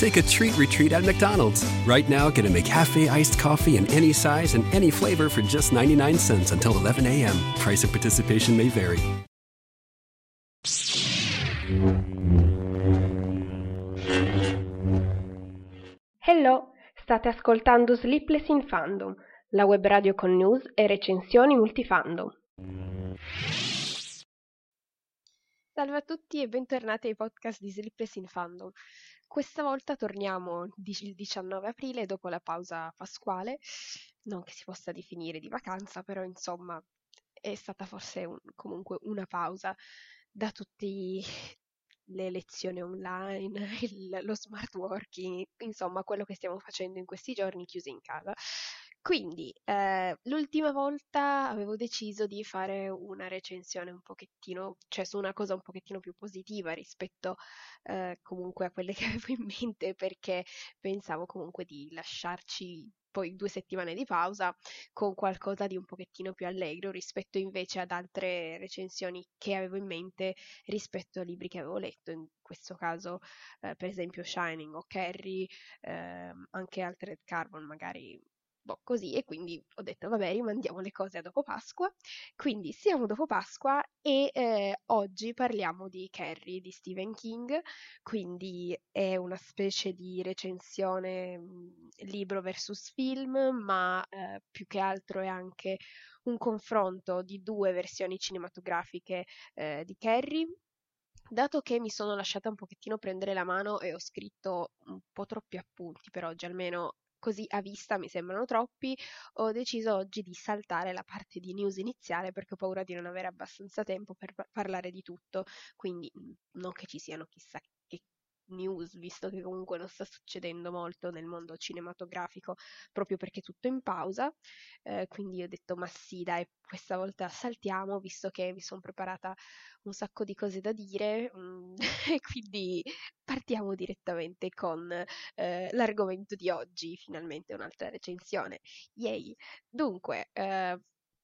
Take a treat retreat at McDonald's. Right now, get a McCafe iced coffee in any size and any flavor for just 99 cents until 11 a.m. Price of participation may vary. Hello, state ascoltando Sleepless in Fandom, la web radio con news e recensioni multifandom. Salve a tutti e bentornati ai podcast di Sleepless in Fandom. Questa volta torniamo il 19 aprile dopo la pausa pasquale, non che si possa definire di vacanza, però insomma è stata forse un, comunque una pausa da tutte le lezioni online, il, lo smart working, insomma quello che stiamo facendo in questi giorni chiusi in casa. Quindi, eh, l'ultima volta avevo deciso di fare una recensione un pochettino, cioè su una cosa un pochettino più positiva rispetto eh, comunque a quelle che avevo in mente, perché pensavo comunque di lasciarci poi due settimane di pausa con qualcosa di un pochettino più allegro rispetto invece ad altre recensioni che avevo in mente rispetto ai libri che avevo letto, in questo caso eh, per esempio Shining o Carrie, eh, anche Altered Carbon magari boh, così e quindi ho detto vabbè rimandiamo le cose a dopo Pasqua. Quindi siamo dopo Pasqua e eh, oggi parliamo di Carrie di Stephen King, quindi è una specie di recensione mh, libro versus film, ma eh, più che altro è anche un confronto di due versioni cinematografiche eh, di Carrie. Dato che mi sono lasciata un pochettino prendere la mano e ho scritto un po' troppi appunti per oggi, almeno così a vista mi sembrano troppi, ho deciso oggi di saltare la parte di news iniziale perché ho paura di non avere abbastanza tempo per parlare di tutto, quindi non che ci siano chissà news, visto che comunque non sta succedendo molto nel mondo cinematografico, proprio perché è tutto in pausa. Eh, quindi ho detto, ma sì, dai, questa volta saltiamo, visto che mi sono preparata un sacco di cose da dire, mm, e quindi partiamo direttamente con eh, l'argomento di oggi, finalmente un'altra recensione. Yay! Dunque, eh,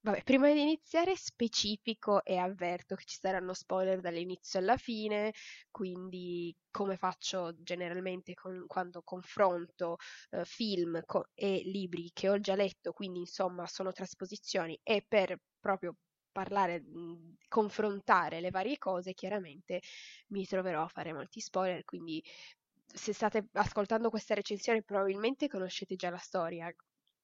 Vabbè, prima di iniziare specifico e avverto che ci saranno spoiler dall'inizio alla fine, quindi come faccio generalmente con, quando confronto eh, film co- e libri che ho già letto, quindi insomma sono trasposizioni e per proprio parlare, mh, confrontare le varie cose, chiaramente mi troverò a fare molti spoiler, quindi se state ascoltando questa recensione probabilmente conoscete già la storia,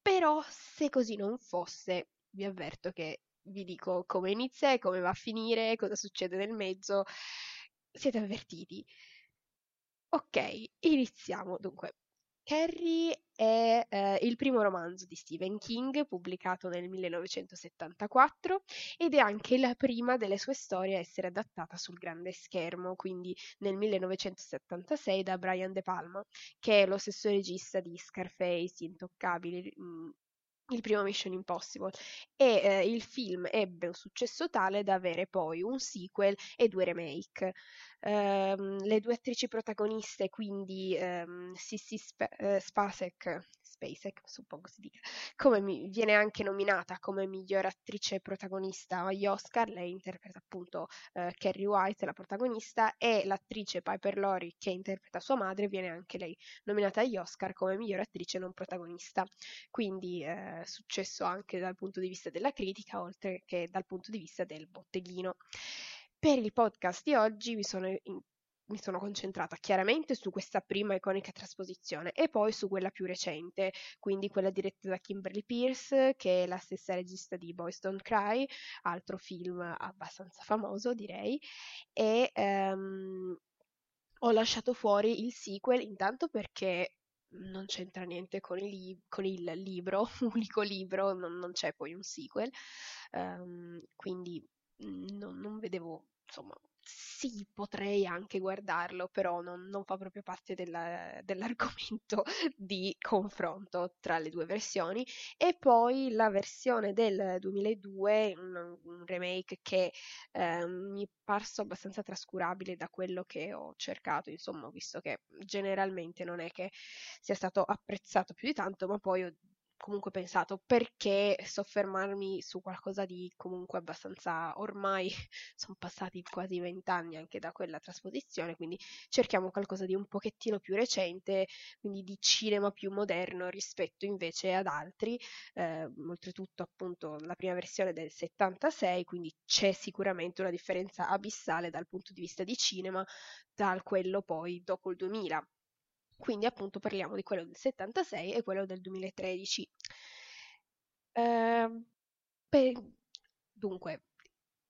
però se così non fosse vi avverto che vi dico come inizia e come va a finire, cosa succede nel mezzo. Siete avvertiti. Ok, iniziamo dunque. Carrie è eh, il primo romanzo di Stephen King pubblicato nel 1974 ed è anche la prima delle sue storie a essere adattata sul grande schermo, quindi nel 1976 da Brian De Palma, che è lo stesso regista di Scarface, Intoccabili, mm, il primo Mission Impossible e eh, il film ebbe un successo tale da avere poi un sequel e due remake. Um, le due attrici protagoniste, quindi um, Sissy Sp- uh, Spacek, Spacek, suppongo si dica, come mi- viene anche nominata come miglior attrice protagonista agli Oscar, lei interpreta appunto uh, Carrie White, la protagonista, e l'attrice Piper Lori, che interpreta sua madre, viene anche lei nominata agli Oscar come miglior attrice non protagonista. Quindi uh, successo anche dal punto di vista della critica, oltre che dal punto di vista del botteghino. Per il podcast di oggi mi sono mi sono concentrata chiaramente su questa prima iconica trasposizione e poi su quella più recente, quindi quella diretta da Kimberly Pierce, che è la stessa regista di Boys Don't Cry, altro film abbastanza famoso direi, e um, ho lasciato fuori il sequel intanto perché non c'entra niente con il, li- con il libro, unico libro, non, non, c'è poi un sequel, um, quindi non, non, devo, insomma, sì, potrei anche guardarlo, però non, non fa proprio parte della, dell'argomento di confronto tra le due versioni. E poi la versione del 2002, un, un remake che eh, mi è parso abbastanza trascurabile da quello che ho cercato, insomma, visto che generalmente non è che sia stato apprezzato più di tanto, ma poi ho comunque pensato perché soffermarmi su qualcosa di comunque abbastanza ormai sono passati quasi vent'anni anche da quella trasposizione, quindi cerchiamo qualcosa di un pochettino più recente, quindi di cinema più moderno rispetto invece ad altri, eh, oltretutto appunto la prima versione del 76, quindi c'è sicuramente una differenza abissale dal punto di vista di cinema dal quello poi dopo il 2000. Quindi appunto parliamo di quello del 76 e quello del 2013. Eh, per... Dunque,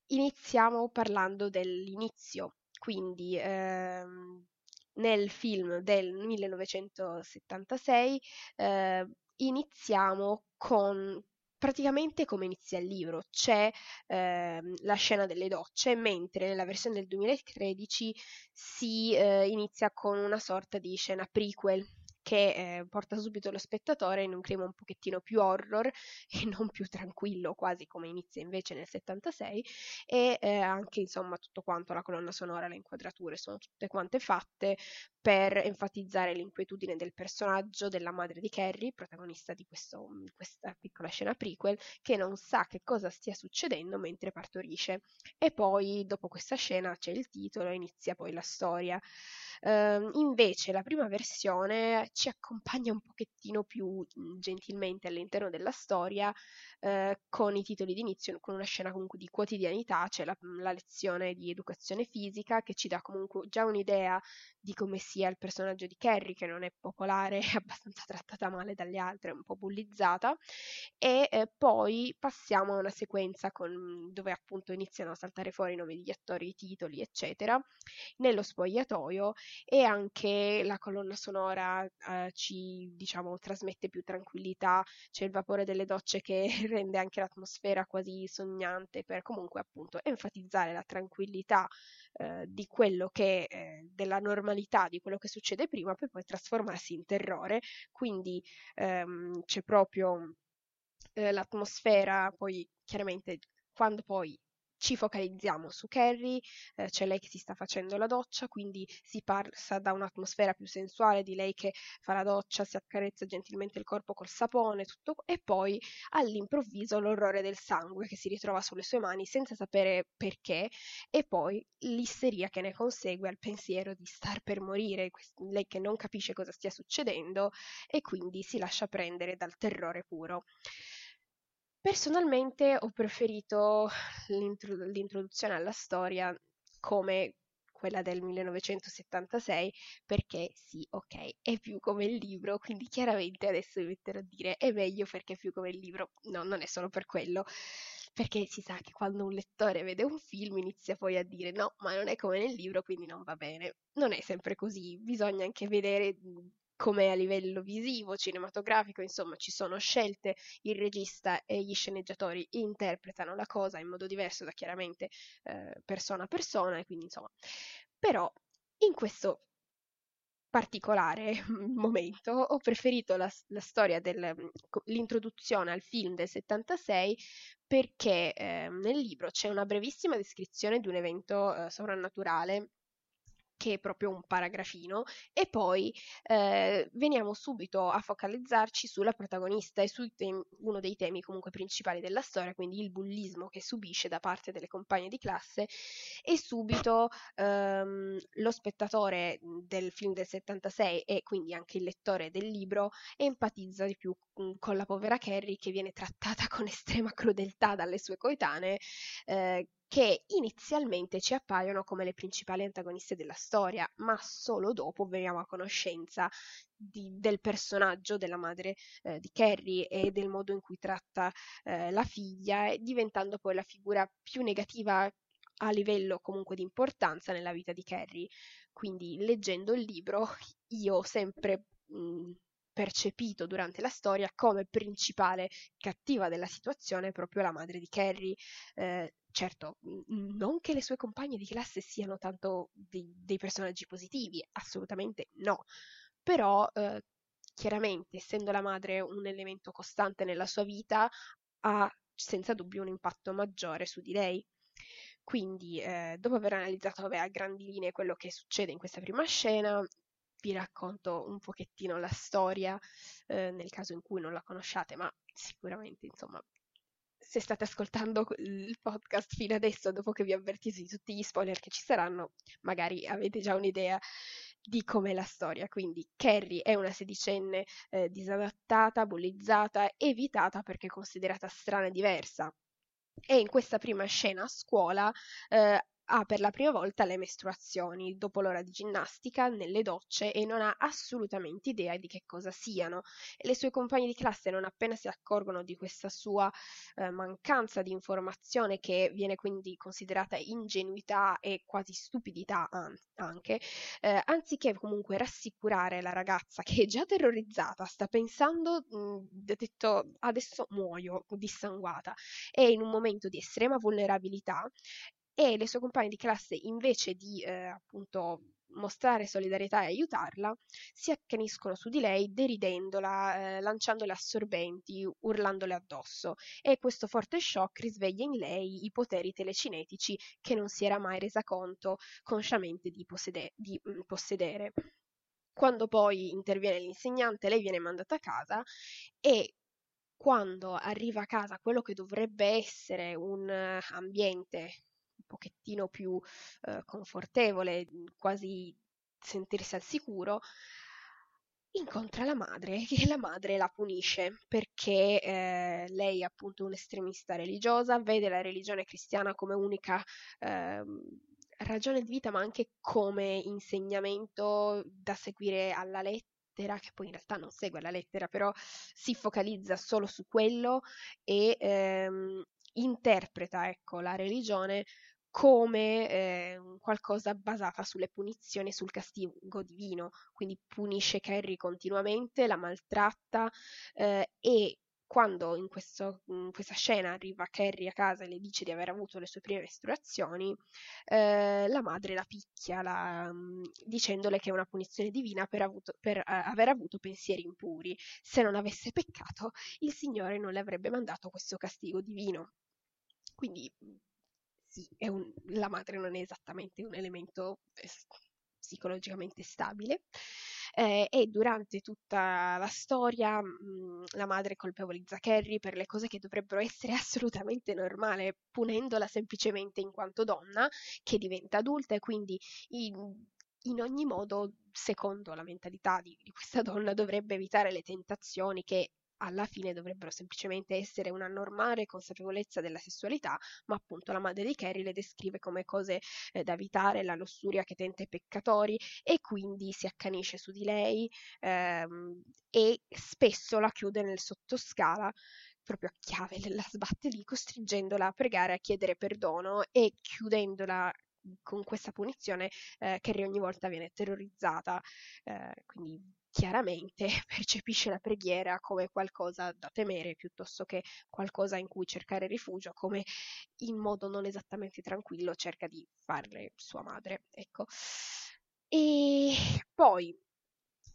iniziamo parlando dell'inizio, quindi ehm, nel film del 1976 eh, iniziamo con praticamente come inizia il libro, c'è eh, la scena delle docce, mentre nella versione del 2013 si eh, inizia con una sorta di scena prequel che eh, porta subito lo spettatore in un clima un pochettino più horror e non più tranquillo, quasi come inizia invece nel 76, e eh, anche insomma tutto quanto, la colonna sonora, le inquadrature sono tutte quante fatte per enfatizzare l'inquietudine del personaggio della madre di Carrie, protagonista di questo, questa piccola scena prequel, che non sa che cosa stia succedendo mentre partorisce. E poi dopo questa scena c'è il titolo e inizia poi la storia. Uh, invece la prima versione ci accompagna un pochettino più mhmm, gentilmente all'interno della storia uh, con i titoli d'inizio, con una scena comunque di quotidianità, c'è la, mhmm, la lezione di educazione fisica che ci dà comunque già un'idea di come sia il personaggio di Carrie, che non è popolare, è abbastanza trattata male dalle altre, è un po' bullizzata, e eh, poi passiamo a una sequenza con, dove appunto iniziano a saltare fuori i nomi degli attori, i titoli, eccetera, nello spogliatoio e anche la colonna sonora eh, ci, diciamo, trasmette più tranquillità, c'è il vapore delle docce che rende anche l'atmosfera quasi sognante per comunque appunto enfatizzare la tranquillità eh, di quello che eh, della normalità di quello che succede prima per poi trasformarsi in terrore. Quindi ehm, c'è proprio eh, l'atmosfera poi chiaramente quando poi ci focalizziamo su Carrie, eh, c'è lei che si sta facendo la doccia, quindi si passa da un'atmosfera più sensuale di lei che fa la doccia, si accarezza gentilmente il corpo col sapone, tutto, e poi all'improvviso l'orrore del sangue che si ritrova sulle sue mani senza sapere perché, e poi l'isteria che ne consegue al pensiero di star per morire, lei che non capisce cosa stia succedendo e quindi si lascia prendere dal terrore puro. Personalmente ho preferito l'intro- l'introduzione alla storia come quella del 1976 perché sì, ok, è più come il libro, quindi chiaramente adesso mi metterò a dire è meglio perché è più come il libro. No, non è solo per quello, perché si sa che quando un lettore vede un film inizia poi a dire no, ma non è come nel libro, quindi non va bene. Non è sempre così, bisogna anche vedere come a livello visivo, cinematografico, insomma ci sono scelte, il regista e gli sceneggiatori interpretano la cosa in modo diverso da chiaramente eh, persona a persona e quindi insomma, però in questo particolare momento ho preferito la, la storia dell'introduzione al film del 76 perché eh, nel libro c'è una brevissima descrizione di un evento eh, sovrannaturale che è proprio un paragrafino, e poi eh, veniamo subito a focalizzarci sulla protagonista e su temi, uno dei temi comunque principali della storia, quindi il bullismo che subisce da parte delle compagne di classe e subito ehm, lo spettatore del film del 76 e quindi anche il lettore del libro empatizza di più con la povera Carrie che viene trattata con estrema crudeltà dalle sue coetanee eh, che inizialmente ci appaiono come le principali antagoniste della storia, ma solo dopo veniamo a conoscenza di, del personaggio della madre eh, di Carrie e del modo in cui tratta eh, la figlia, diventando poi la figura più negativa a livello comunque di importanza nella vita di Carrie. Quindi leggendo il libro io sempre mh, percepito durante la storia come principale cattiva della situazione proprio la madre di Carrie. Eh, certo, non che le sue compagne di classe siano tanto dei, dei personaggi positivi, assolutamente no, però eh, chiaramente essendo la madre un elemento costante nella sua vita ha senza dubbio un impatto maggiore su di lei. Quindi, eh, dopo aver analizzato vabbè, a grandi linee quello che succede in questa prima scena, vi racconto un pochettino la storia, eh, nel caso in cui non la conosciate, ma sicuramente, insomma, se state ascoltando il podcast fino adesso, dopo che vi ho avvertito di tutti gli spoiler che ci saranno, magari avete già un'idea di com'è la storia. Quindi Carrie è una sedicenne eh, disadattata, bullizzata, evitata perché considerata strana e diversa. E in questa prima scena a scuola eh, ha per la prima volta le mestruazioni dopo l'ora di ginnastica nelle docce e non ha assolutamente idea di che cosa siano. Le sue compagne di classe non appena si accorgono di questa sua eh, mancanza di informazione che viene quindi considerata ingenuità e quasi stupidità anche, eh, anziché comunque rassicurare la ragazza che è già terrorizzata, sta pensando, mh, ha detto adesso muoio dissanguata, è in un momento di estrema vulnerabilità e le sue compagne di classe invece di eh, appunto mostrare solidarietà e aiutarla, si accaniscono su di lei deridendola, eh, lanciandole assorbenti, urlandole addosso e questo forte shock risveglia in lei i poteri telecinetici che non si era mai resa conto consciamente di, possede- di mh, mm, possedere. Quando poi interviene l'insegnante, lei viene mandata a casa e quando arriva a casa quello che dovrebbe essere un uh, pochettino più eh, confortevole, quasi sentirsi al sicuro, incontra la madre e la madre la punisce perché eh, lei è appunto un'estremista religiosa, vede la religione cristiana come unica eh, ragione di vita ma anche come insegnamento da seguire alla lettera che poi in realtà non segue la lettera, però si focalizza solo su quello e ehm, interpreta ecco, la religione come eh, qualcosa basata sulle punizioni e sul castigo divino, quindi punisce Carrie continuamente, la maltratta eh, e quando in, questo, in, questa scena arriva Carrie a casa e le dice di aver avuto le sue prime mestruazioni, eh, la madre la picchia la, um, dicendole che è una punizione divina per, avuto, per uh, aver avuto pensieri impuri. Se non avesse peccato, il Signore non le avrebbe mandato questo castigo divino. Quindi sì, un, la madre non è esattamente un elemento eh, psicologicamente stabile. Eh, e durante tutta la storia mh, mm, la madre colpevolizza Carrie per le cose che dovrebbero essere assolutamente normali, punendola semplicemente in quanto donna che diventa adulta e quindi in, in ogni modo, secondo la mentalità di, di, questa donna, dovrebbe evitare le tentazioni che alla fine dovrebbero semplicemente essere una normale consapevolezza della sessualità, ma appunto la madre di Carrie le descrive come cose eh, da evitare, la lussuria che tenta i peccatori e quindi si accanisce su di lei ehm, e spesso la chiude nel sottoscala proprio a chiave, la sbatte lì, costringendola a pregare, a chiedere perdono e chiudendola con questa punizione eh, Carrie ogni volta viene terrorizzata, eh, quindi chiaramente percepisce la preghiera come qualcosa da temere piuttosto che qualcosa in cui cercare rifugio, come in modo non esattamente tranquillo cerca di farle sua madre. Ecco. E poi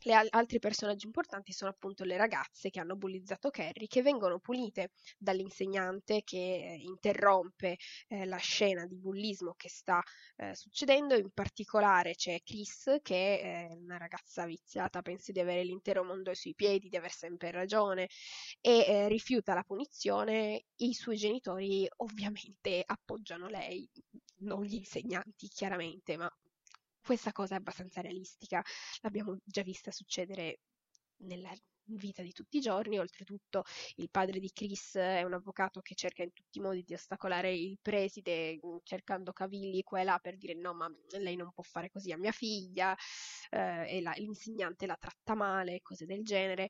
le al- altri personaggi importanti sono appunto le ragazze che hanno bullizzato Carrie, che vengono punite dall'insegnante che eh, interrompe eh, la scena di bullismo che sta eh, succedendo. In particolare c'è Chris, che è una ragazza viziata, pensa di avere l'intero mondo ai suoi piedi, di aver sempre ragione, e eh, rifiuta la punizione. I suoi genitori ovviamente appoggiano lei, non gli insegnanti chiaramente, ma questa cosa è abbastanza realistica, l'abbiamo già vista succedere nella vita di tutti i giorni, oltretutto il padre di Chris è un avvocato che cerca in tutti i modi di ostacolare il preside, mm, cercando cavilli qua e là per dire no, ma lei non può fare così a mia figlia, eh, e la, l'insegnante la tratta male, cose del genere.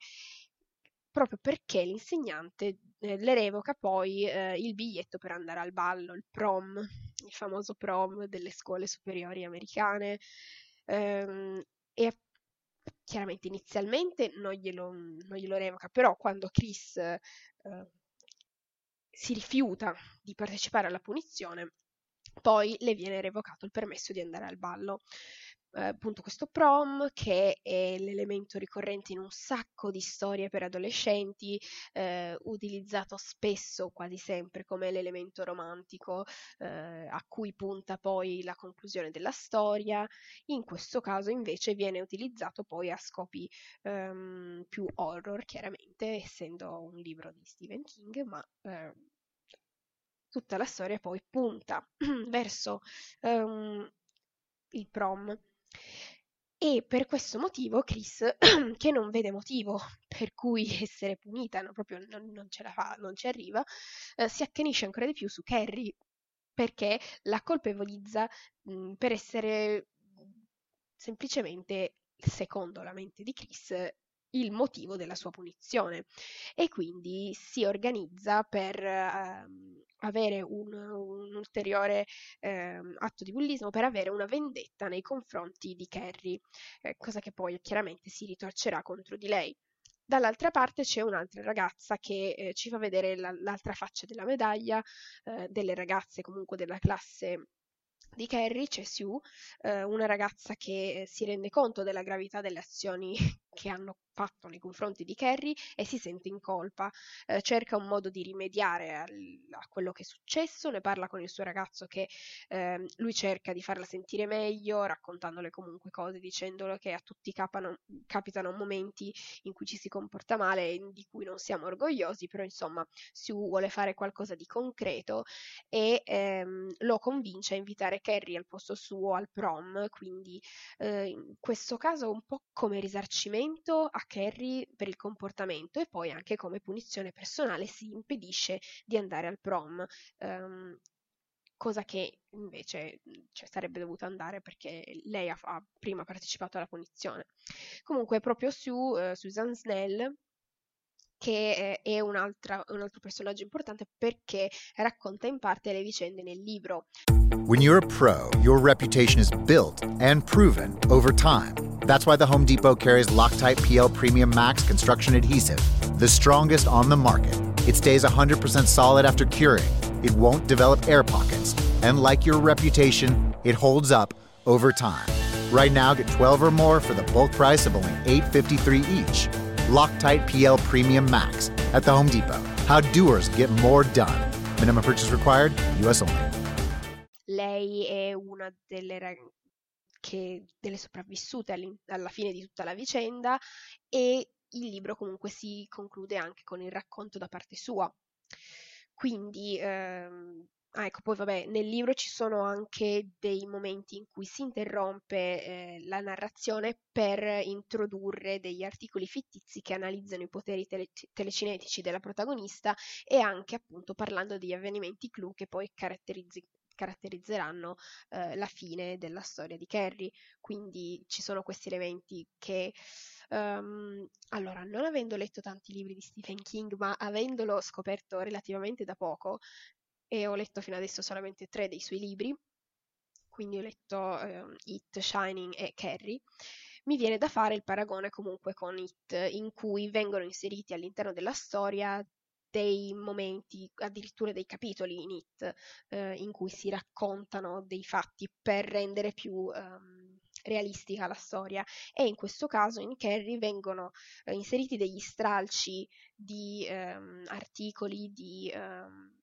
Proprio perché l'insegnante eh, le revoca poi eh, il biglietto per andare al ballo, il prom, il famoso prom delle scuole superiori americane. Ehm, e chiaramente inizialmente non glielo, non glielo revoca, però quando Chris eh, si rifiuta di partecipare alla punizione, poi le viene revocato il permesso di andare al ballo eh, appunto questo prom che è l'elemento ricorrente in un sacco di storie per adolescenti, eh, utilizzato spesso, quasi sempre, come l'elemento romantico eh, a cui punta poi la conclusione della storia. In questo caso invece viene utilizzato poi a scopi ehm, più horror, chiaramente, essendo un libro di Stephen King, ma eh, tutta la storia poi punta verso um, il prom. E per questo motivo Chris, che non vede motivo per cui essere punita, no, proprio non, non, ce la fa, non ci arriva, eh, si accanisce ancora di più su Carrie perché la colpevolizza mh, per essere semplicemente, secondo la mente di Chris, il motivo della sua punizione e quindi si organizza per ehm, avere un, un ulteriore ehm, atto di bullismo, per avere una vendetta nei confronti di Carrie, eh, cosa che poi chiaramente si ritorcerà contro di lei. Dall'altra parte c'è un'altra ragazza che eh, ci fa vedere la, l'altra faccia della medaglia, eh, delle ragazze comunque della classe di Carrie c'è Sue, eh, una ragazza che si rende conto della gravità delle azioni che hanno fatto nei confronti di Carrie e si sente in colpa, eh, cerca un modo di rimediare al, a quello che è successo, ne parla con il suo ragazzo che eh, lui cerca di farla sentire meglio, raccontandole comunque cose, dicendole che a tutti capano, capitano momenti in cui ci si comporta male e di cui non siamo orgogliosi, però insomma Sue vuole fare qualcosa di concreto e ehm, lo convince a invitare Carrie al posto suo al prom, quindi eh, in questo caso un po' come risarcimento a Carrie per il comportamento e poi anche come punizione personale si impedisce di andare al prom. Um, cosa che invece cioè, sarebbe dovuta andare perché lei ha, ha, prima partecipato alla punizione. Comunque proprio su uh, Susan Snell che è un, altro personaggio importante perché racconta in parte le vicende nel libro. When you're a pro, your reputation is built and proven over time. That's why the Home Depot carries Loctite PL Premium Max construction adhesive, the strongest on the market. It stays 100% solid after curing. It won't develop air pockets. And like your reputation, it holds up over time. Right now, get 12 or more for the bulk price of only $8.53 each. Loctite PL Premium Max at the Home Depot. How doers get more done. Minimum purchase required, US only. Lei è una delle, rag- che, delle sopravvissute alla fine di tutta la vicenda e il libro comunque si conclude anche con il racconto da parte sua. Quindi ehm, Ah, ecco, poi vabbè, nel libro ci sono anche dei momenti in cui si interrompe eh, la narrazione per introdurre degli articoli fittizi che analizzano i poteri tele- telecinetici della protagonista e anche appunto parlando degli avvenimenti clou che poi caratterizzi- caratterizzeranno eh, la fine della storia di Carrie. Quindi ci sono questi elementi che Um, allora, non avendo letto tanti libri di Stephen King, ma avendolo scoperto relativamente da poco, e ho letto fino adesso solamente tre dei suoi libri, quindi ho letto eh, It, Shining e Carrie, mi viene da fare il paragone comunque con It, in cui vengono inseriti all'interno della storia dei momenti, addirittura dei capitoli in It, eh, in cui si raccontano dei fatti per rendere più um, realistica la storia. E in questo caso in Carrie vengono eh, inseriti degli stralci di um, articoli, di... Um,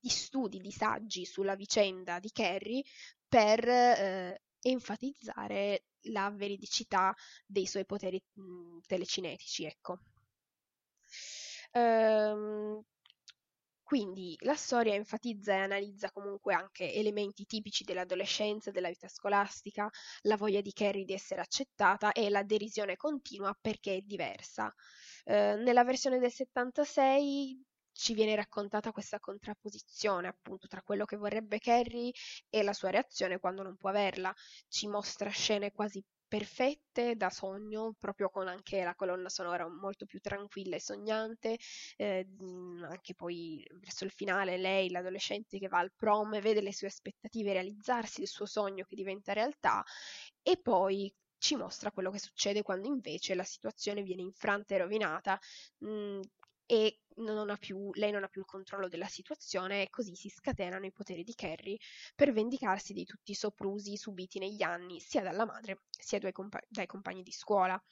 di studi, di saggi sulla vicenda di Carrie per eh, enfatizzare la veridicità dei suoi poteri mh, mm, telecinetici, ecco. Ehm, quindi la storia enfatizza e analizza comunque anche elementi tipici dell'adolescenza, della vita scolastica, la voglia di Carrie di essere accettata e la derisione continua perché è diversa. Eh, nella versione del 76 ci viene raccontata questa contrapposizione appunto tra quello che vorrebbe Carrie e la sua reazione quando non può averla. Ci mostra scene quasi perfette da sogno, proprio con anche la colonna sonora molto più tranquilla e sognante, eh, anche poi verso il finale lei, l'adolescente che va al prom, vede le sue aspettative realizzarsi, il suo sogno che diventa realtà e poi ci mostra quello che succede quando invece la situazione viene infranta e rovinata mh, e non più, lei non ha più il controllo della situazione e così si scatenano i poteri di Carrie per vendicarsi di tutti i soprusi subiti negli anni sia dalla madre sia dai, compa- dai compagni di scuola.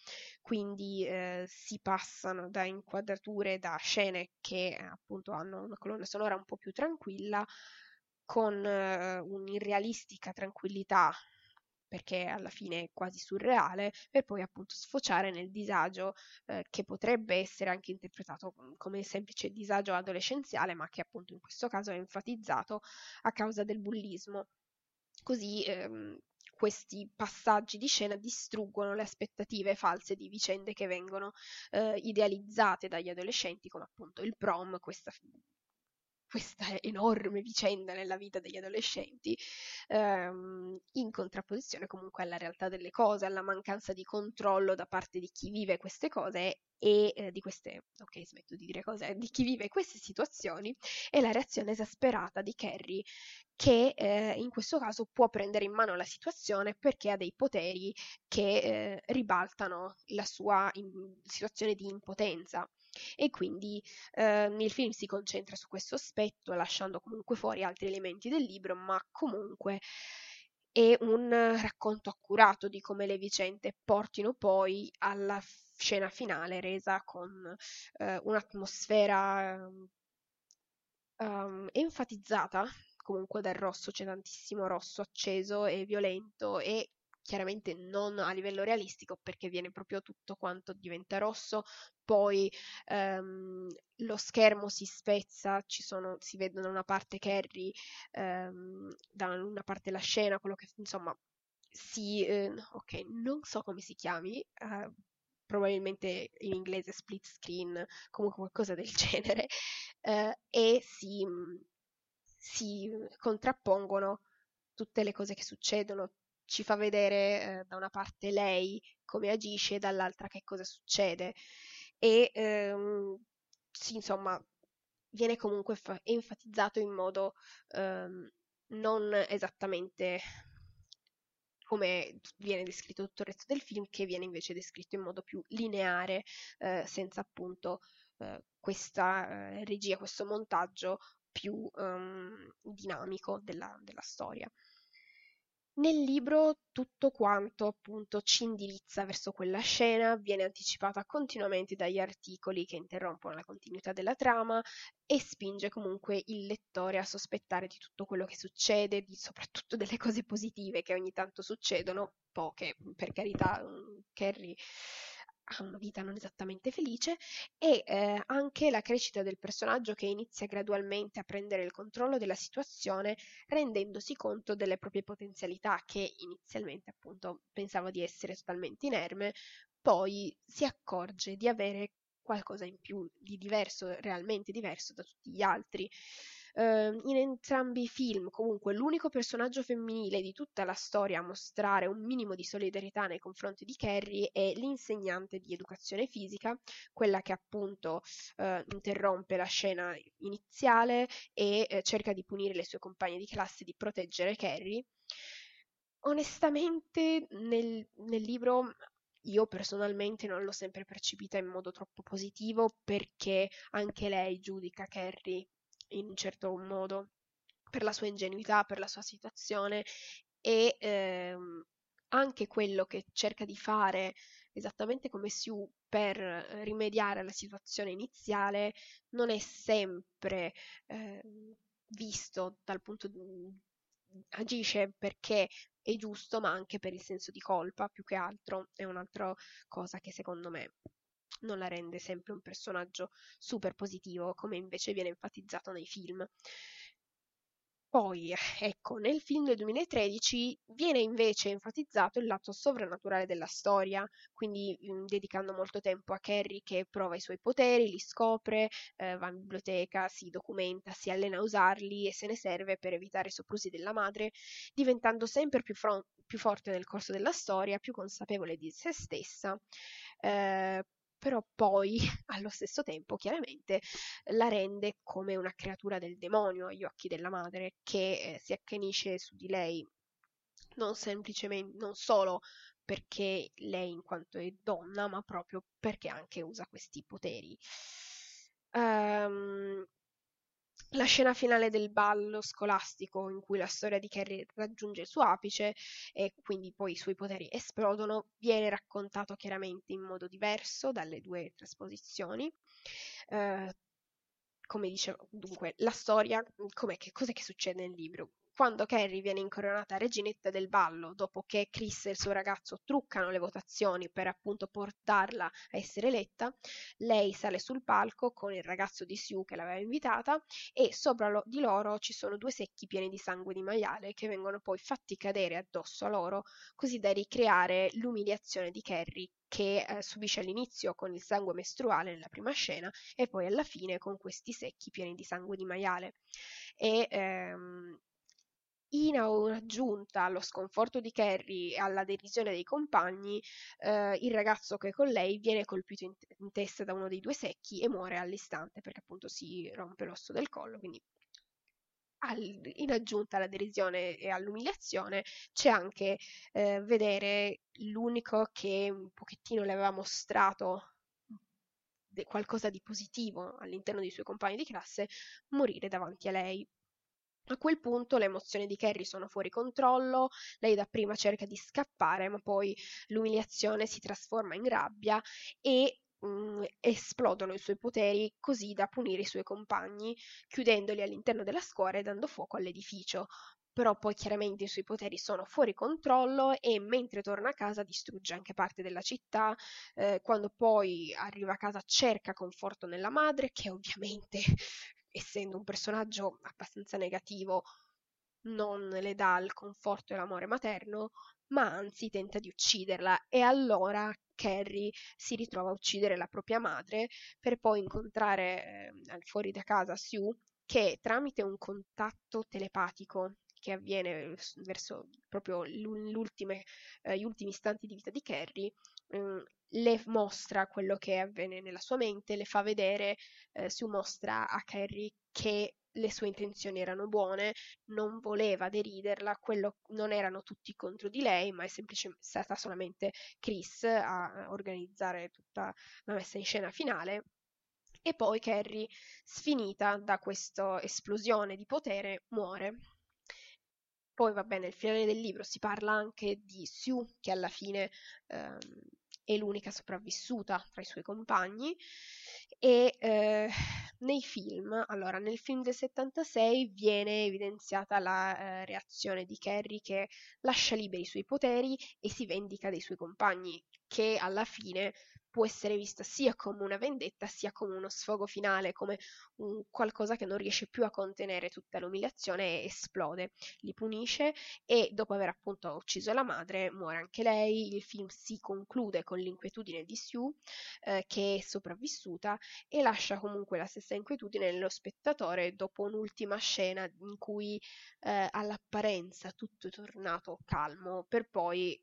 Quindi eh, si passano da inquadrature, da scene che appunto hanno una colonna sonora un po' più tranquilla con eh, un'irrealistica tranquillità perché alla fine è quasi surreale, per poi appunto sfociare nel disagio eh, che potrebbe essere anche interpretato come semplice disagio adolescenziale, ma che appunto in questo caso è enfatizzato a causa del bullismo. Così ehm, questi passaggi di scena distruggono le aspettative false di vicende che vengono eh, idealizzate dagli adolescenti, come appunto il prom, questa questa enorme vicenda nella vita degli adolescenti, ehm, in contrapposizione comunque alla realtà delle cose, alla mancanza di controllo da parte di chi vive queste cose e eh, di queste, ok smetto di dire cose, di chi vive queste situazioni e la reazione esasperata di Carrie che eh, in questo caso può prendere in mano la situazione perché ha dei poteri che eh, ribaltano la sua in- situazione di impotenza e quindi eh, il film si concentra su questo aspetto lasciando comunque fuori altri elementi del libro, ma comunque è un racconto accurato di come le vicende portino poi alla scena finale resa con eh, un'atmosfera um, enfatizzata comunque dal rosso, c'è tantissimo rosso acceso e violento e chiaramente non a livello realistico perché viene proprio tutto quanto diventa rosso, poi ehm, lo schermo si spezza, sono, si vede da una parte Carrie, ehm, da una parte la scena, quello che insomma si, eh, ok, non so come si chiami, eh, probabilmente in inglese split screen, comunque qualcosa del genere, eh, e si, si contrappongono tutte le cose che succedono, ci fa vedere eh, da una parte lei come agisce e dall'altra che cosa succede e ehm, sì, insomma viene comunque fa- enfatizzato in modo ehm, non esattamente come viene descritto tutto il resto del film, che viene invece descritto in modo più lineare, eh, senza appunto eh, questa eh, regia, questo montaggio più um, dinamico della, della storia. Nel libro tutto quanto appunto ci indirizza verso quella scena, viene anticipata continuamente dagli articoli che interrompono la continuità della trama e spinge comunque il lettore a sospettare di tutto quello che succede, di, soprattutto delle cose positive che ogni tanto succedono, poche per carità, Carrie ha una vita non esattamente felice e eh, anche la crescita del personaggio che inizia gradualmente a prendere il controllo della situazione rendendosi conto delle proprie potenzialità che inizialmente appunto pensava di essere totalmente inerme, poi si accorge di avere qualcosa in più di diverso, realmente diverso da tutti gli altri Uh, in entrambi i film, comunque, l'unico personaggio femminile di tutta la storia a mostrare un minimo di solidarietà nei confronti di Carrie è l'insegnante di educazione fisica, quella che appunto uh, interrompe la scena iniziale e uh, cerca di punire le sue compagne di classe, di proteggere Carrie. Onestamente, nel, nel libro io personalmente non l'ho sempre percepita in modo troppo positivo perché anche lei giudica Carrie in un certo modo per la sua ingenuità, per la sua situazione e ehm, anche quello che cerca di fare esattamente come Sue per rimediare alla situazione iniziale non è sempre eh, visto dal punto di agisce perché è giusto ma anche per il senso di colpa più che altro è un'altra cosa che secondo me non la rende sempre un personaggio super positivo come invece viene enfatizzato nei film. Poi, ecco, nel film del 2013 viene invece enfatizzato il lato sovrannaturale della storia, quindi mh, mm, dedicando molto tempo a Carrie che prova i suoi poteri, li scopre, eh, va in biblioteca, si documenta, si allena a usarli e se ne serve per evitare i soprusi della madre, diventando sempre più, fron- più forte nel corso della storia, più consapevole di se stessa. Eh, però poi allo stesso tempo chiaramente la rende come una creatura del demonio agli occhi della madre che eh, si accanisce su di lei non semplicemente, non solo perché lei in quanto è donna, ma proprio perché anche usa questi poteri. Um, la scena finale del ballo scolastico in cui la storia di Carrie raggiunge il suo apice e quindi poi i suoi poteri esplodono viene raccontato chiaramente in modo diverso dalle due trasposizioni. Uh, come dicevo, dunque, la storia, com'è che, cos'è che succede nel libro? Quando Carrie viene incoronata reginetta del ballo, dopo che Chris e il suo ragazzo truccano le votazioni per appunto portarla a essere eletta, lei sale sul palco con il ragazzo di Sue che l'aveva invitata e sopra lo, di loro ci sono due secchi pieni di sangue di maiale che vengono poi fatti cadere addosso a loro, così da ricreare l'umiliazione di Carrie che eh, subisce all'inizio con il sangue mestruale nella prima scena e poi alla fine con questi secchi pieni di sangue di maiale. E ehm, in aggiunta allo sconforto di Carrie e alla derisione dei compagni, eh, il ragazzo che è con lei viene colpito in, in, testa da uno dei due secchi e muore all'istante perché appunto si rompe l'osso del collo. Quindi al, in aggiunta alla derisione e all'umiliazione c'è anche eh, vedere l'unico che un pochettino le aveva mostrato qualcosa di positivo all'interno dei suoi compagni di classe morire davanti a lei. A quel punto le emozioni di Carrie sono fuori controllo, lei dapprima cerca di scappare, ma poi l'umiliazione si trasforma in rabbia e mh, mm, esplodono i suoi poteri così da punire i suoi compagni, chiudendoli all'interno della scuola e dando fuoco all'edificio. Però poi chiaramente i suoi poteri sono fuori controllo e mentre torna a casa distrugge anche parte della città. Eh, quando poi arriva a casa cerca conforto nella madre, che ovviamente essendo un personaggio abbastanza negativo, non le dà il conforto e l'amore materno, ma anzi tenta di ucciderla. E allora Carrie si ritrova a uccidere la propria madre per poi incontrare eh, fuori da casa Sue che tramite un contatto telepatico che avviene verso proprio eh, gli ultimi istanti di vita di Carrie, eh, le mostra quello che avviene nella sua mente, le fa vedere, eh, si mostra a Carrie che le sue intenzioni erano buone, non voleva deriderla, quello non erano tutti contro di lei, ma è semplicemente stata solamente Chris a organizzare tutta la messa in scena finale. E poi Carrie, sfinita da questa esplosione di potere, muore. Poi va bene, nel finale del libro si parla anche di Sue, che alla fine ehm, è l'unica sopravvissuta tra i suoi compagni. E eh, nei film, allora nel film del 76 viene evidenziata la eh, reazione di Carrie che lascia liberi i suoi poteri e si vendica dei suoi compagni che alla fine può essere vista sia come una vendetta sia come uno sfogo finale, come un qualcosa che non riesce più a contenere tutta l'umiliazione e esplode, li punisce e dopo aver appunto ucciso la madre muore anche lei, il film si conclude con l'inquietudine di Sue eh, che è sopravvissuta e lascia comunque la stessa inquietudine nello spettatore dopo un'ultima scena in cui eh, all'apparenza tutto è tornato calmo per poi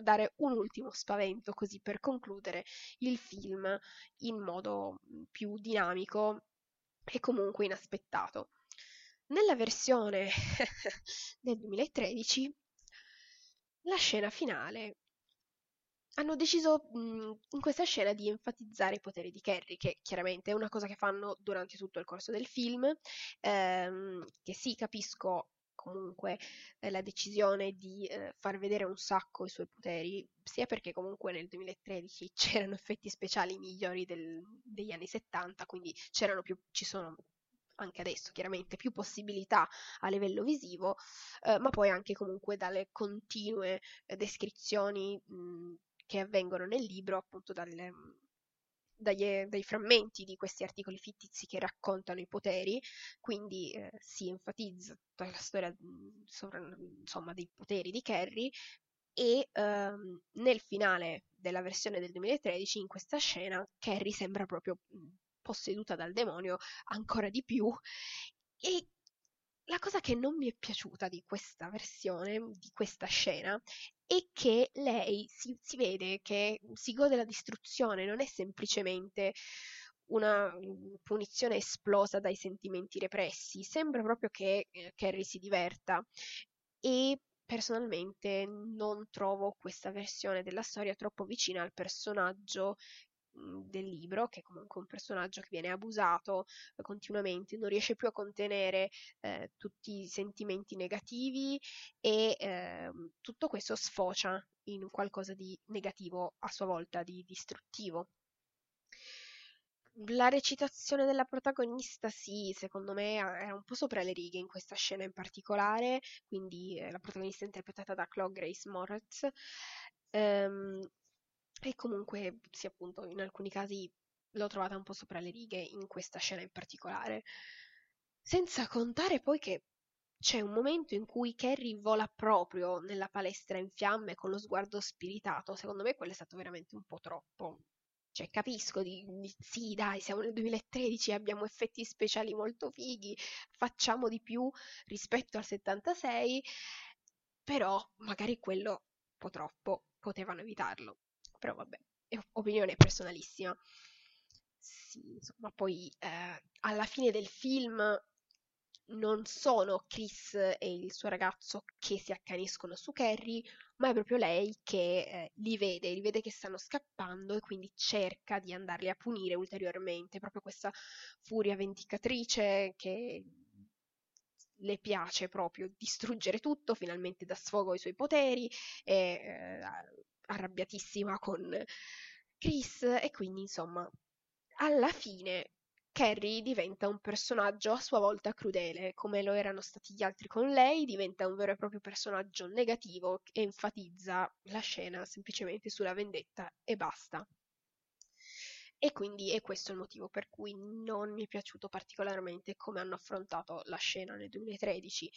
dare un ultimo spavento così per concludere il film in modo più dinamico e comunque inaspettato. Nella versione del 2013 la scena finale hanno deciso mh, in questa scena di enfatizzare i poteri di Carrie, che chiaramente è una cosa che fanno durante tutto il corso del film, ehm, che sì, capisco, comunque eh, la decisione di eh, far vedere un sacco i suoi poteri, sia perché comunque nel 2013 c'erano effetti speciali migliori del, degli anni 70, quindi più, ci sono anche adesso chiaramente più possibilità a livello visivo, eh, ma poi anche comunque dalle continue eh, descrizioni mh, che avvengono nel libro, appunto dalle, dagli, dai frammenti di questi articoli fittizi che raccontano i poteri, quindi eh, si enfatizza tutta la storia sopra, insomma, dei poteri di Carrie e ehm, nel finale della versione del 2013 in questa scena Carrie sembra proprio posseduta dal demonio ancora di più e la cosa che non mi è piaciuta di questa versione, di questa scena, è che lei si, si vede che si gode la distruzione, non è semplicemente una punizione esplosa dai sentimenti repressi, sembra proprio che eh, Carrie si diverta. E personalmente non trovo questa versione della storia troppo vicina al personaggio del libro, che è comunque un personaggio che viene abusato eh, continuamente, non riesce più a contenere eh, tutti i sentimenti negativi e eh, tutto questo sfocia in qualcosa di negativo, a sua volta di distruttivo. La recitazione della protagonista, sì, secondo me era un po' sopra le righe in questa scena in particolare, quindi eh, la protagonista è interpretata da Chloe Grace Moretz. Um, e comunque, sì, appunto, in alcuni casi l'ho trovata un po' sopra le righe in questa scena in particolare. Senza contare poi che c'è un momento in cui Carrie vola proprio nella palestra in fiamme con lo sguardo spiritato. Secondo me quello è stato veramente un po' troppo. Cioè, capisco di, di sì, dai, siamo nel 2013, abbiamo effetti speciali molto fighi, facciamo di più rispetto al 76, però magari quello un po' troppo, potevano evitarlo però vabbè, è opinione personalissima. Sì, insomma, poi eh, alla fine del film non sono Chris e il suo ragazzo che si accaniscono su Carrie, ma è proprio lei che eh, li vede, li vede che stanno scappando e quindi cerca di andarli a punire ulteriormente. Proprio questa furia vendicatrice che le piace proprio distruggere tutto, finalmente dà sfogo ai suoi poteri e eh, arrabbiatissima con Chris e quindi insomma alla fine Carrie diventa un personaggio a sua volta crudele, come lo erano stati gli altri con lei, diventa un vero e proprio personaggio negativo che enfatizza la scena semplicemente sulla vendetta e basta. E quindi è questo il motivo per cui non mi è piaciuto particolarmente come hanno affrontato la scena nel 2013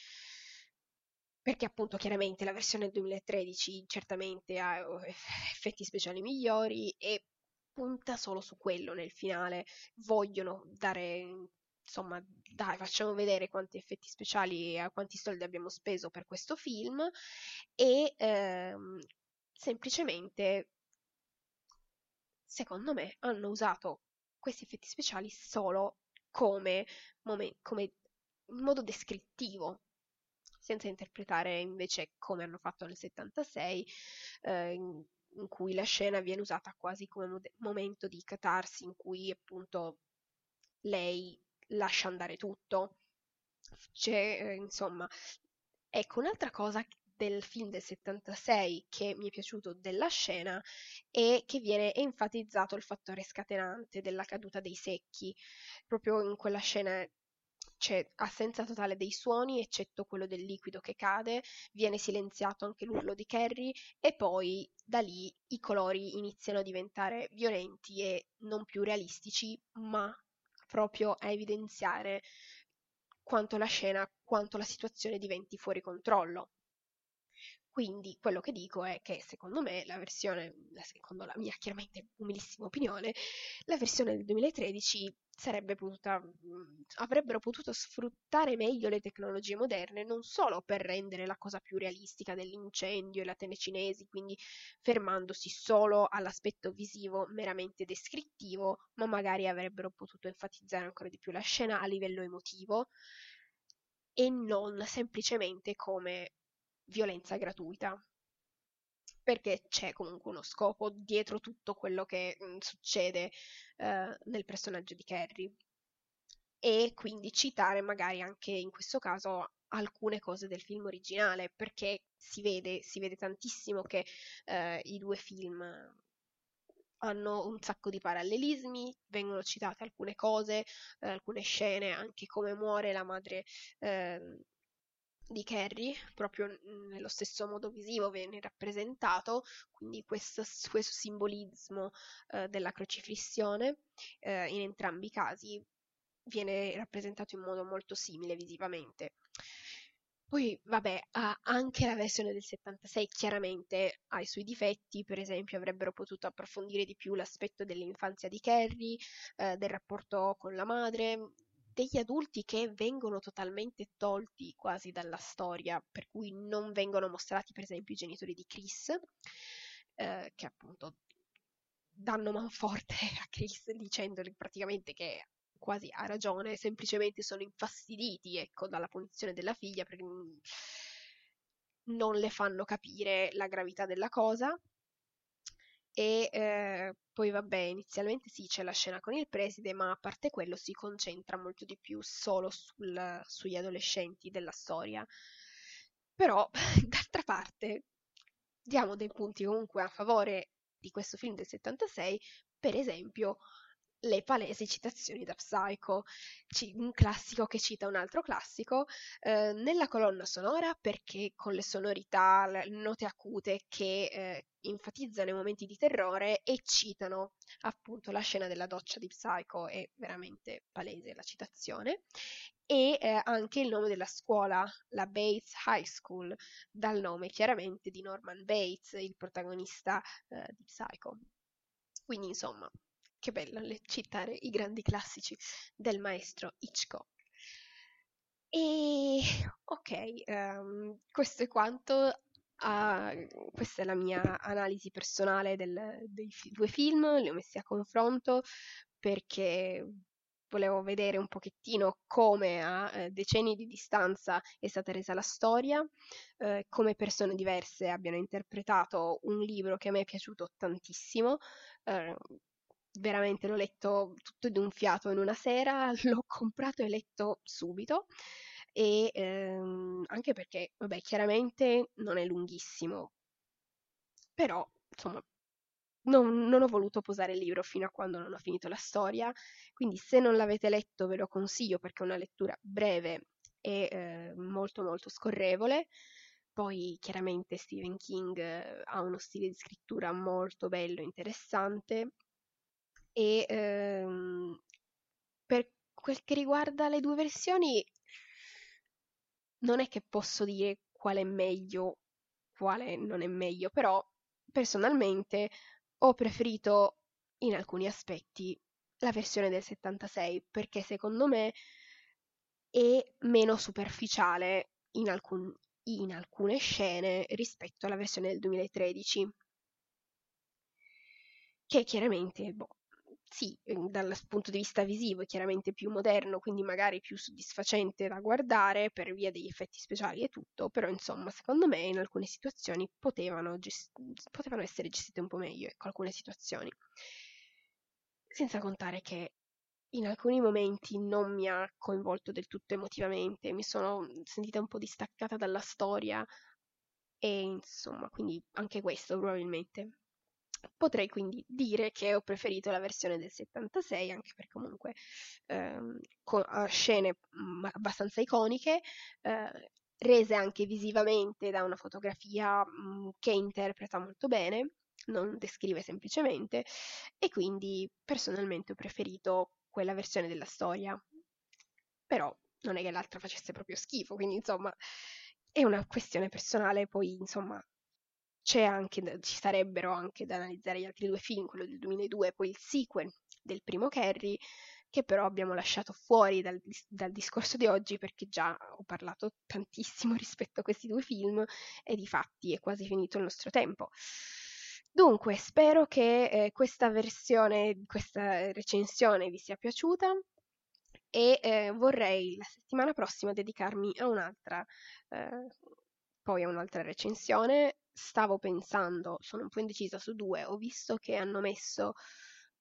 perché appunto chiaramente la versione 2013 certamente ha eh, effetti speciali migliori e punta solo su quello nel finale. Vogliono dare, insomma, dai, facciamo vedere quanti effetti speciali e quanti soldi abbiamo speso per questo film e ehm, semplicemente, secondo me, hanno usato questi effetti speciali solo come, momen- come modo descrittivo senza interpretare invece come hanno fatto nel 76, eh, in, in, cui la scena viene usata quasi come mod- momento di catarsi, in cui appunto lei lascia andare tutto. C'è, eh, insomma, ecco un'altra cosa del film del 76 che mi è piaciuto della scena è che viene enfatizzato il fattore scatenante della caduta dei secchi. Proprio in quella scena c'è assenza totale dei suoni, eccetto quello del liquido che cade, viene silenziato anche l'urlo di Carrie e poi da lì i colori iniziano a diventare violenti e non più realistici, ma proprio a evidenziare quanto la scena, quanto la situazione diventi fuori controllo. Quindi quello che dico è che secondo me la versione, secondo la mia chiaramente umilissima opinione, la versione del 2013 sarebbe potuta, avrebbero potuto sfruttare meglio le tecnologie moderne, non solo per rendere la cosa più realistica dell'incendio e la telecinesi, quindi fermandosi solo all'aspetto visivo meramente descrittivo, ma magari avrebbero potuto enfatizzare ancora di più la scena a livello emotivo e non semplicemente come violenza gratuita. Perché c'è comunque uno scopo dietro tutto quello che mh, succede uh, nel personaggio di Carrie. E quindi citare magari anche in questo caso alcune cose del film originale, perché si vede, si vede tantissimo che uh, i due film hanno un sacco di parallelismi, vengono citate alcune cose, eh, alcune scene, anche come muore la madre eh, di Carrie, proprio nello stesso modo visivo viene rappresentato, quindi questo, questo simbolismo eh, della crocifissione eh, in entrambi i casi viene rappresentato in modo molto simile visivamente. Poi, vabbè, anche la versione del 76 chiaramente ha i suoi difetti, per esempio avrebbero potuto approfondire di più l'aspetto dell'infanzia di Carrie, eh, del rapporto con la madre, degli adulti che vengono totalmente tolti quasi dalla storia, per cui non vengono mostrati per esempio i genitori di Chris, eh, che appunto danno manforte a Chris dicendogli praticamente che quasi ha ragione, semplicemente sono infastiditi ecco, dalla punizione della figlia perché non le fanno capire la gravità della cosa. E eh, poi vabbè, inizialmente sì, c'è la scena con il preside, ma a parte quello si concentra molto di più solo sul, sugli adolescenti della storia. Però, d'altra parte, diamo dei punti comunque a favore di questo film del 76, per esempio le palesi citazioni da Psycho, un classico che cita un altro classico, eh, nella colonna sonora perché con le sonorità, le note acute che eh, enfatizzano i momenti di terrore e citano appunto la scena della doccia di Psycho, è veramente palese la citazione, e eh, anche il nome della scuola, la Bates High School, dal nome chiaramente di Norman Bates, il protagonista eh, di Psycho. Quindi insomma, che bello citare i grandi classici del maestro Hitchcock. E ok, um, questo è quanto. Uh, questa è la mia analisi personale del, dei fi- due film, li ho messi a confronto perché volevo vedere un pochettino come a eh, decenni di distanza è stata resa la storia, eh, come persone diverse abbiano interpretato un libro che a me è piaciuto tantissimo. Eh, veramente l'ho letto tutto di un fiato in una sera, l'ho comprato e letto subito. E ehm, anche perché, vabbè, chiaramente non è lunghissimo, però insomma non, non, ho voluto posare il libro fino a quando non ho finito la storia, quindi se non l'avete letto ve lo consiglio perché è una lettura breve e eh, molto molto scorrevole. Poi chiaramente Stephen King eh, ha uno stile di scrittura molto bello, interessante e ehm, per quel che riguarda le due versioni non è che posso dire quale è meglio, quale non è meglio, però personalmente ho preferito in alcuni aspetti la versione del 76 perché secondo me è meno superficiale in, alcun, in alcune scene rispetto alla versione del 2013 che chiaramente boh, sì, ehm, dal punto di vista visivo è chiaramente più moderno, quindi magari più soddisfacente da guardare per via degli effetti speciali e tutto, però insomma, secondo me in alcune situazioni potevano, gest- potevano essere gestite un po' meglio, ecco, alcune situazioni. Senza contare che in alcuni momenti non mi ha coinvolto del tutto emotivamente, mi sono sentita un po' distaccata dalla storia e insomma, quindi anche questo probabilmente Potrei quindi dire che ho preferito la versione del 76, anche perché comunque ehm, ha scene mh, abbastanza iconiche, eh, rese anche visivamente da una fotografia mh, che interpreta molto bene, non descrive semplicemente, e quindi personalmente ho preferito quella versione della storia. Però non è che l'altra facesse proprio schifo, quindi insomma è una questione personale, poi insomma anche, ci sarebbero anche da analizzare gli altri due film, quello del 2002 e poi il sequel del primo Carrie, che però abbiamo lasciato fuori dal, dal, discorso di oggi perché già ho parlato tantissimo rispetto a questi due film e di fatti è quasi finito il nostro tempo. Dunque, spero che eh, questa versione, questa recensione vi sia piaciuta e eh, vorrei la settimana prossima dedicarmi a un'altra, eh, poi a un'altra recensione stavo pensando, sono un po' indecisa su due, ho visto che hanno messo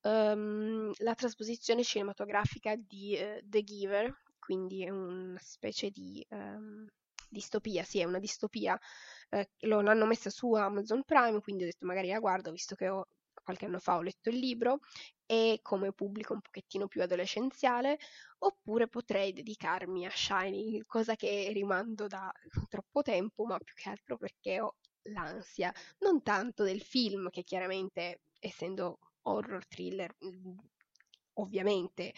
um, la trasposizione cinematografica di uh, The Giver, quindi è una specie di um, distopia, sì, è una distopia, eh, l'hanno messa su Amazon Prime, quindi ho detto magari la guardo, visto che ho, qualche anno fa ho letto il libro e come pubblico un pochettino più adolescenziale, oppure potrei dedicarmi a Shiny, cosa che rimando da troppo tempo, ma più che altro perché ho l'ansia, non tanto del film che chiaramente essendo horror thriller mm, ovviamente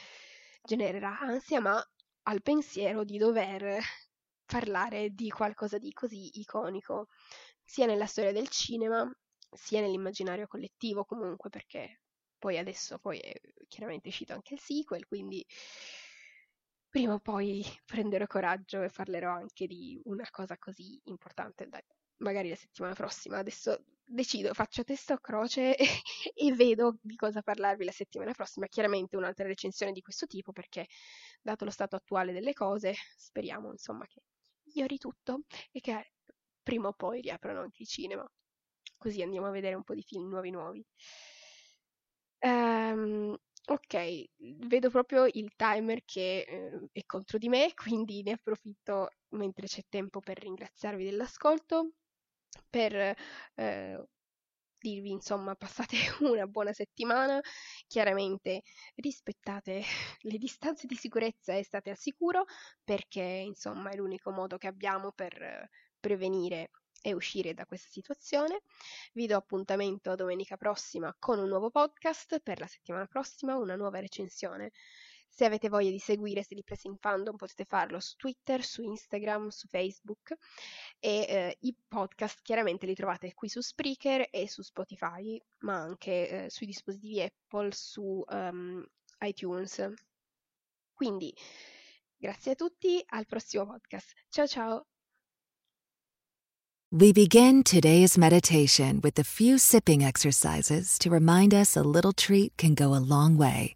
genererà ansia, ma al pensiero di dover parlare di qualcosa di così iconico, sia nella storia del cinema, sia nell'immaginario collettivo comunque, perché poi adesso poi è chiaramente uscito anche il sequel, quindi prima o poi prenderò coraggio e parlerò anche di una cosa così importante. Dai, magari la settimana prossima. Adesso decido, faccio testa o croce e, e vedo di cosa parlarvi la settimana prossima. Chiaramente un'altra recensione di questo tipo perché, dato lo stato attuale delle cose, speriamo insomma che migliori tutto e che prima o poi riaprono anche i cinema. Così andiamo a vedere un po' di film nuovi nuovi. Um, ok, vedo proprio il timer che eh, è contro di me, quindi ne approfitto mentre c'è tempo per ringraziarvi dell'ascolto, per eh, dirvi insomma passate una buona settimana, chiaramente rispettate le distanze di sicurezza e state al sicuro perché insomma è l'unico modo che abbiamo per prevenire e uscire da questa situazione. Vi do appuntamento domenica prossima con un nuovo podcast, per la settimana prossima una nuova recensione se avete voglia di seguire Sleep in Fandom potete farlo su Twitter, su Instagram, su Facebook e eh, i podcast chiaramente li trovate qui su Spreaker e su Spotify, ma anche eh, sui dispositivi Apple, su um, iTunes. Quindi grazie a tutti, al prossimo podcast. Ciao ciao! We begin today's meditation with a few sipping exercises to remind us a little treat can go a long way.